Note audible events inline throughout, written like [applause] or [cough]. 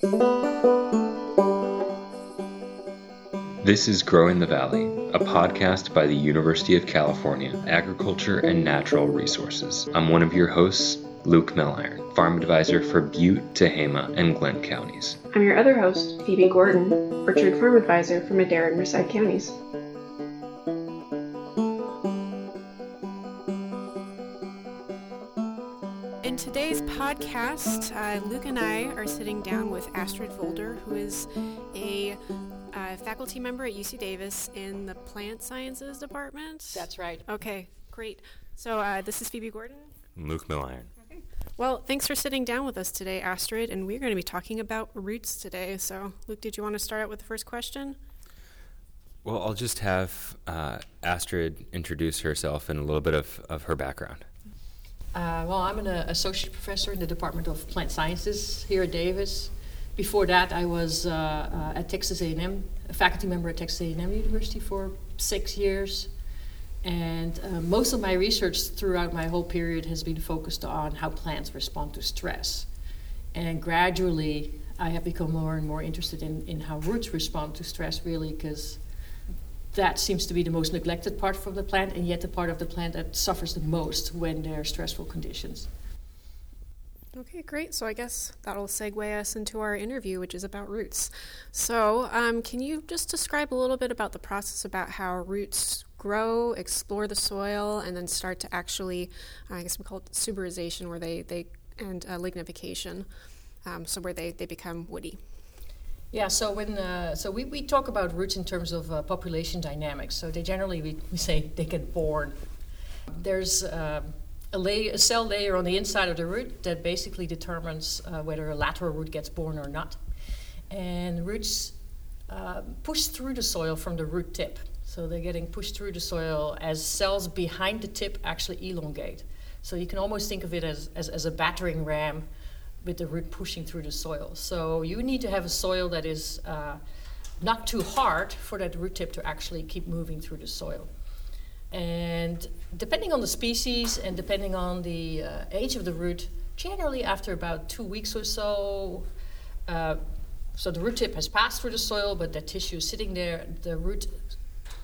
This is Growing the Valley, a podcast by the University of California Agriculture and Natural Resources. I'm one of your hosts, Luke Milliron, Farm Advisor for Butte, Tehama, and Glenn counties. I'm your other host, Phoebe Gordon, Orchard Farm Advisor for Madera and Merced counties. Today's podcast, uh, Luke and I are sitting down with Astrid Volder, who is a uh, faculty member at UC Davis in the Plant Sciences Department. That's right. Okay, great. So uh, this is Phoebe Gordon. Luke Milliron. Okay. Well, thanks for sitting down with us today, Astrid, and we're going to be talking about roots today. So, Luke, did you want to start out with the first question? Well, I'll just have uh, Astrid introduce herself and a little bit of, of her background. Uh, well, I'm an uh, associate professor in the Department of Plant Sciences here at Davis. Before that, I was uh, uh, at Texas A&M, a faculty member at Texas A&M University for six years. And uh, most of my research throughout my whole period has been focused on how plants respond to stress. And gradually, I have become more and more interested in, in how roots respond to stress, really, because that seems to be the most neglected part of the plant, and yet the part of the plant that suffers the most when there are stressful conditions. Okay, great. So I guess that'll segue us into our interview, which is about roots. So, um, can you just describe a little bit about the process about how roots grow, explore the soil, and then start to actually, I guess we call it suberization, where they, they and uh, lignification, um, so where they, they become woody? Yeah, so when uh, so we, we talk about roots in terms of uh, population dynamics. So they generally we, we say they get born. There's uh, a, a cell layer on the inside of the root that basically determines uh, whether a lateral root gets born or not. And roots uh, push through the soil from the root tip. So they're getting pushed through the soil as cells behind the tip actually elongate. So you can almost think of it as, as, as a battering ram with the root pushing through the soil. So you need to have a soil that is uh, not too hard for that root tip to actually keep moving through the soil. And depending on the species and depending on the uh, age of the root, generally after about two weeks or so, uh, so the root tip has passed through the soil, but that tissue is sitting there. The root,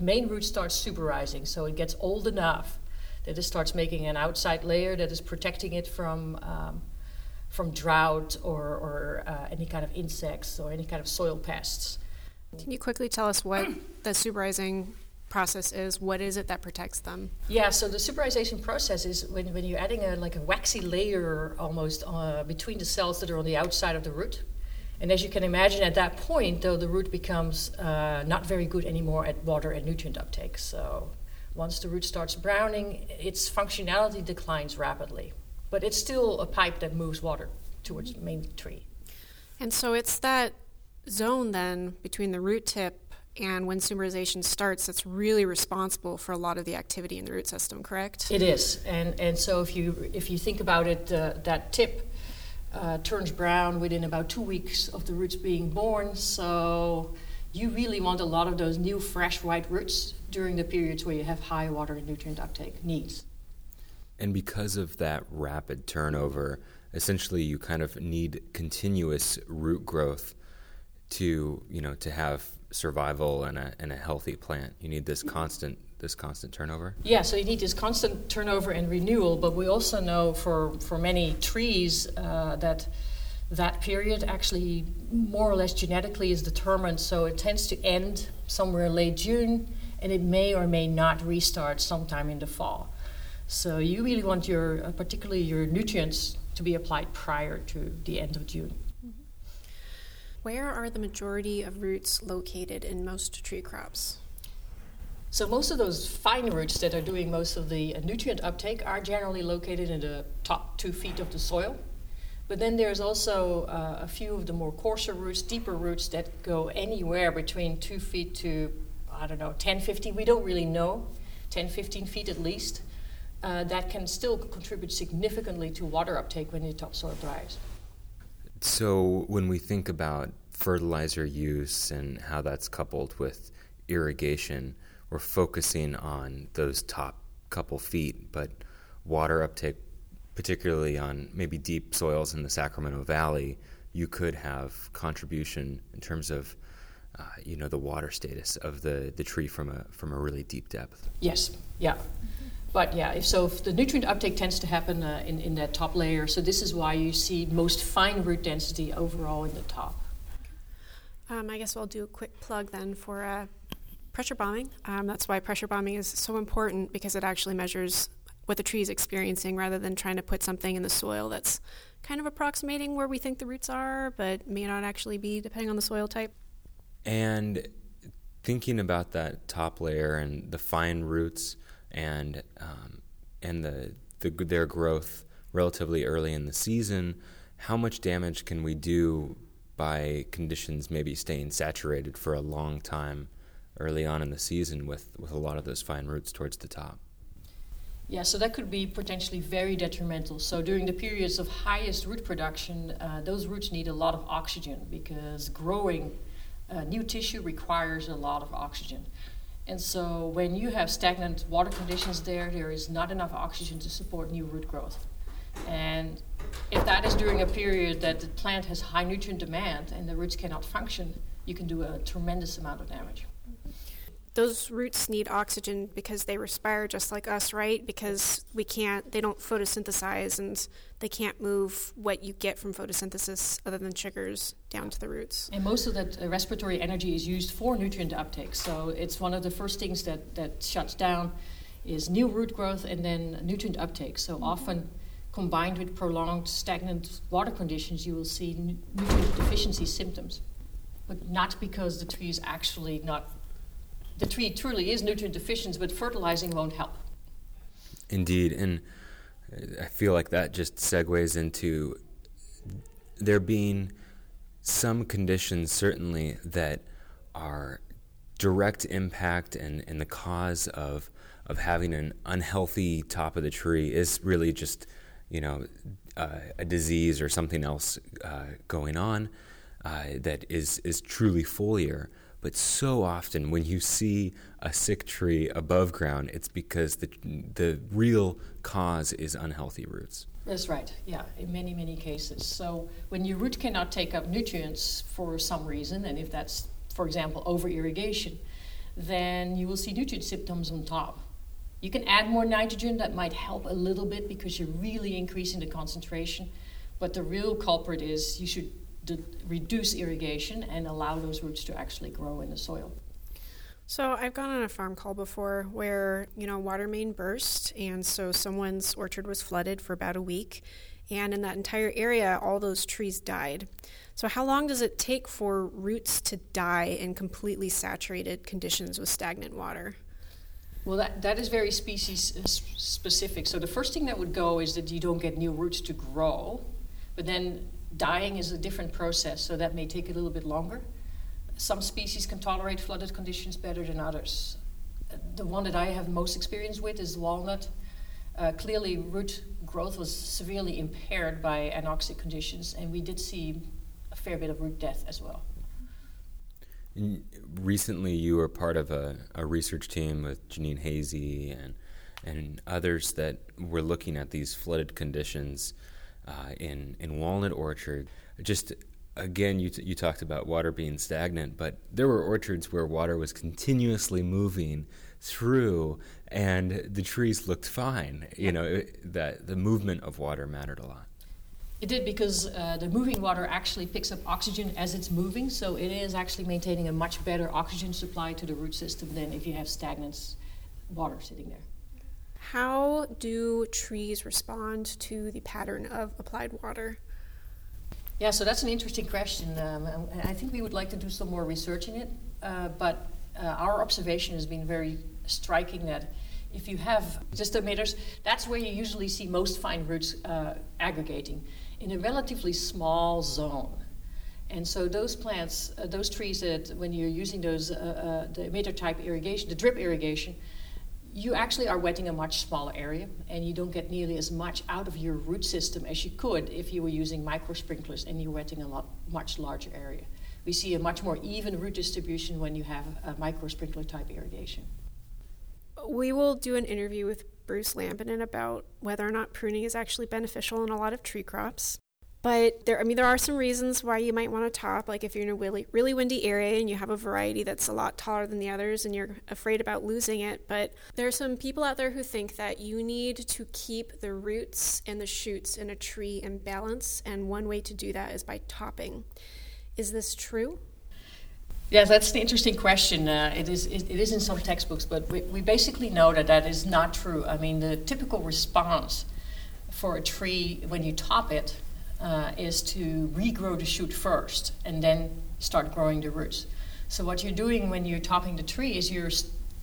main root starts suberizing, so it gets old enough that it starts making an outside layer that is protecting it from um, from drought or, or uh, any kind of insects or any kind of soil pests. Can you quickly tell us what [clears throat] the suberizing process is? What is it that protects them? Yeah, so the suberization process is when, when you're adding a, like a waxy layer almost uh, between the cells that are on the outside of the root. And as you can imagine, at that point, though, the root becomes uh, not very good anymore at water and nutrient uptake. So once the root starts browning, its functionality declines rapidly. But it's still a pipe that moves water towards the main tree. And so it's that zone then between the root tip and when suberization starts, that's really responsible for a lot of the activity in the root system, correct? It is, and and so if you if you think about it, uh, that tip uh, turns brown within about two weeks of the roots being born. So you really want a lot of those new, fresh white roots during the periods where you have high water and nutrient uptake needs. And because of that rapid turnover, essentially you kind of need continuous root growth to you know to have survival and a, and a healthy plant. You need this constant this constant turnover. Yeah, so you need this constant turnover and renewal. But we also know for for many trees uh, that that period actually more or less genetically is determined. So it tends to end somewhere late June, and it may or may not restart sometime in the fall. So you really want your, uh, particularly your nutrients, to be applied prior to the end of June. Where are the majority of roots located in most tree crops? So most of those fine roots that are doing most of the uh, nutrient uptake are generally located in the top two feet of the soil. But then there's also uh, a few of the more coarser roots, deeper roots that go anywhere between two feet to, I don't know, 10, 15, we don't really know, 10, 15 feet at least, uh, that can still contribute significantly to water uptake when the topsoil dries. So, when we think about fertilizer use and how that's coupled with irrigation, we're focusing on those top couple feet, but water uptake, particularly on maybe deep soils in the Sacramento Valley, you could have contribution in terms of uh, you know the water status of the, the tree from a from a really deep depth. Yes, yeah. But yeah, if so, if the nutrient uptake tends to happen uh, in, in that top layer. So this is why you see most fine root density overall in the top. Um, I guess I'll do a quick plug then for uh, pressure bombing. Um, that's why pressure bombing is so important because it actually measures what the tree is experiencing rather than trying to put something in the soil that's kind of approximating where we think the roots are, but may not actually be depending on the soil type. And thinking about that top layer and the fine roots and um, and the, the their growth relatively early in the season, how much damage can we do by conditions maybe staying saturated for a long time early on in the season with, with a lot of those fine roots towards the top? Yeah, so that could be potentially very detrimental. So during the periods of highest root production, uh, those roots need a lot of oxygen because growing uh, new tissue requires a lot of oxygen. And so when you have stagnant water conditions there, there is not enough oxygen to support new root growth. And if that is during a period that the plant has high nutrient demand and the roots cannot function, you can do a tremendous amount of damage those roots need oxygen because they respire just like us, right? Because we can't, they don't photosynthesize and they can't move what you get from photosynthesis other than sugars down to the roots. And most of that uh, respiratory energy is used for nutrient uptake. So it's one of the first things that, that shuts down is new root growth and then nutrient uptake. So often combined with prolonged stagnant water conditions, you will see nutrient deficiency symptoms. But not because the tree is actually not the tree truly is nutrient deficient, but fertilizing won't help. Indeed, and I feel like that just segues into there being some conditions certainly that are direct impact and, and the cause of of having an unhealthy top of the tree is really just you know uh, a disease or something else uh, going on uh, that is is truly foliar but so often, when you see a sick tree above ground, it's because the, the real cause is unhealthy roots. That's right, yeah, in many, many cases. So, when your root cannot take up nutrients for some reason, and if that's, for example, over irrigation, then you will see nutrient symptoms on top. You can add more nitrogen, that might help a little bit because you're really increasing the concentration. But the real culprit is you should reduce irrigation and allow those roots to actually grow in the soil. So I've gone on a farm call before where, you know, water main burst and so someone's orchard was flooded for about a week and in that entire area all those trees died. So how long does it take for roots to die in completely saturated conditions with stagnant water? Well, that, that is very species uh, specific. So the first thing that would go is that you don't get new roots to grow, but then Dying is a different process, so that may take a little bit longer. Some species can tolerate flooded conditions better than others. The one that I have most experience with is walnut. Uh, clearly, root growth was severely impaired by anoxic conditions, and we did see a fair bit of root death as well. And recently, you were part of a, a research team with Janine Hasey and and others that were looking at these flooded conditions uh, in in Walnut Orchard. Just again, you t- you talked about water being stagnant, but there were orchards where water was continuously moving through, and the trees looked fine. You know it, that the movement of water mattered a lot. It did because uh, the moving water actually picks up oxygen as it's moving, so it is actually maintaining a much better oxygen supply to the root system than if you have stagnant water sitting there. How do trees respond to the pattern of applied water? Yeah, so that's an interesting question. Um, I think we would like to do some more research in it, uh, but uh, our observation has been very striking that if you have just emitters, that's where you usually see most fine roots uh, aggregating in a relatively small zone. And so those plants, uh, those trees that when you're using those uh, uh, the emitter type irrigation, the drip irrigation, you actually are wetting a much smaller area and you don't get nearly as much out of your root system as you could if you were using micro sprinklers and you're wetting a lot, much larger area. We see a much more even root distribution when you have a micro sprinkler type irrigation. We will do an interview with Bruce Lampinen about whether or not pruning is actually beneficial in a lot of tree crops. But there, I mean, there are some reasons why you might want to top. Like if you're in a really, really windy area and you have a variety that's a lot taller than the others, and you're afraid about losing it. But there are some people out there who think that you need to keep the roots and the shoots in a tree in balance, and one way to do that is by topping. Is this true? Yeah, that's the interesting question. Uh, it is it, it is in some textbooks, but we, we basically know that that is not true. I mean, the typical response for a tree when you top it uh, is to regrow the shoot first and then start growing the roots. So what you're doing when you're topping the tree is you're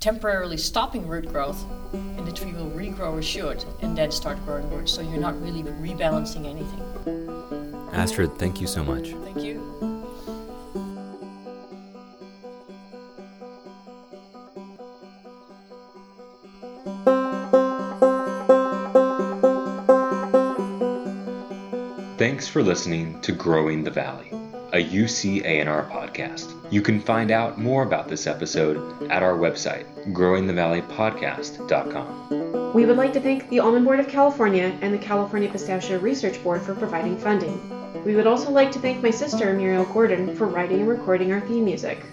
temporarily stopping root growth, and the tree will regrow a shoot and then start growing roots. So you're not really rebalancing anything. Astrid, thank you so much. Thank you. For listening to Growing the Valley, a UC ANR podcast. You can find out more about this episode at our website, growingthevalleypodcast.com. We would like to thank the Almond Board of California and the California Pistachio Research Board for providing funding. We would also like to thank my sister, Muriel Gordon, for writing and recording our theme music.